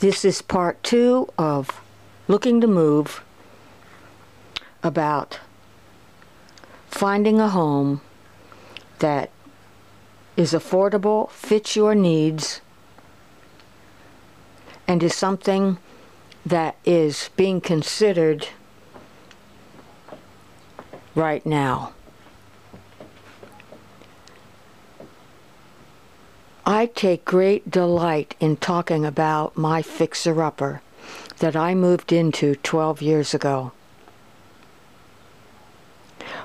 This is part two of Looking to Move about finding a home that is affordable, fits your needs, and is something that is being considered right now. I take great delight in talking about my fixer-upper that I moved into 12 years ago.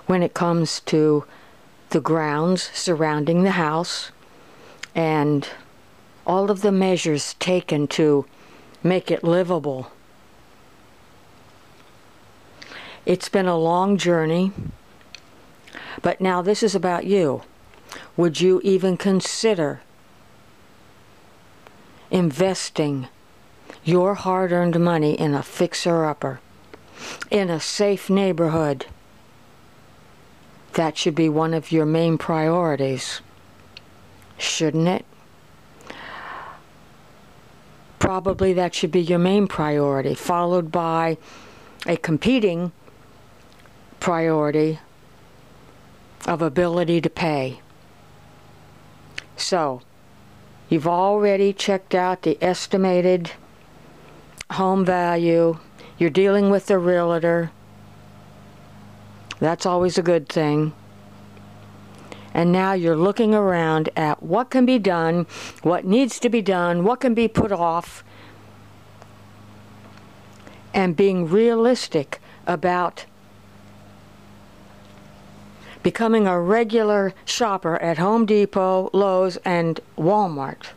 When it comes to the grounds surrounding the house and all of the measures taken to make it livable. It's been a long journey, but now this is about you. Would you even consider investing your hard-earned money in a fixer-upper, in a safe neighborhood? That should be one of your main priorities, shouldn't it? Probably that should be your main priority, followed by a competing priority of ability to pay. So, you've already checked out the estimated home value, you're dealing with the realtor, that's always a good thing. And now you're looking around at what can be done, what needs to be done, what can be put off, and being realistic about becoming a regular shopper at Home Depot, Lowe's, and Walmart.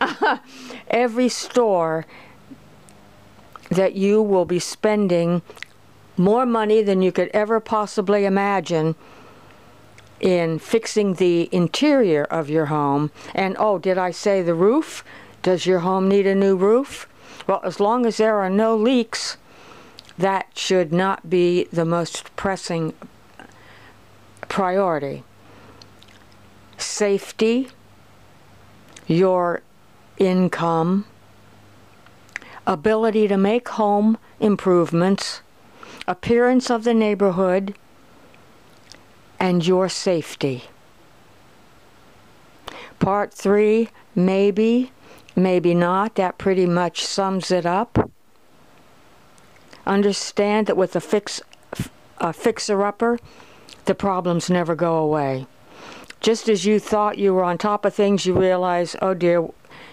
Every store that you will be spending more money than you could ever possibly imagine in fixing the interior of your home. And oh, did I say the roof? Does your home need a new roof? Well, as long as there are no leaks, that should not be the most pressing priority. Safety, your income, ability to make home improvements, appearance of the neighborhood, and your safety. Part three, maybe, maybe not. That pretty much sums it up. Understand that with a, fix, a fixer-upper, the problems never go away. Just as you thought you were on top of things, you realize, oh dear,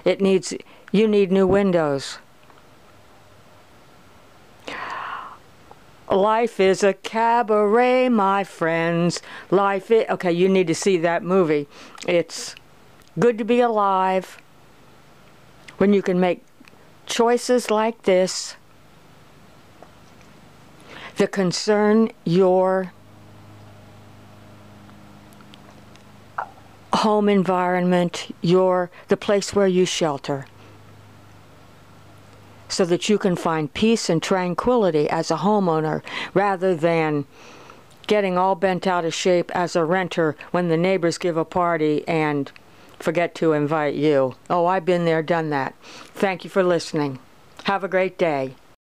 it needs, you need new windows. Life is a cabaret, my friends. Life is, okay, you need to see that movie. It's good to be alive when you can make choices like this that concern your home environment, your the place where you shelter so that you can find peace and tranquility as a homeowner rather than getting all bent out of shape as a renter when the neighbors give a party and forget to invite you. Oh, I've been there, done that. Thank you for listening. Have a great day.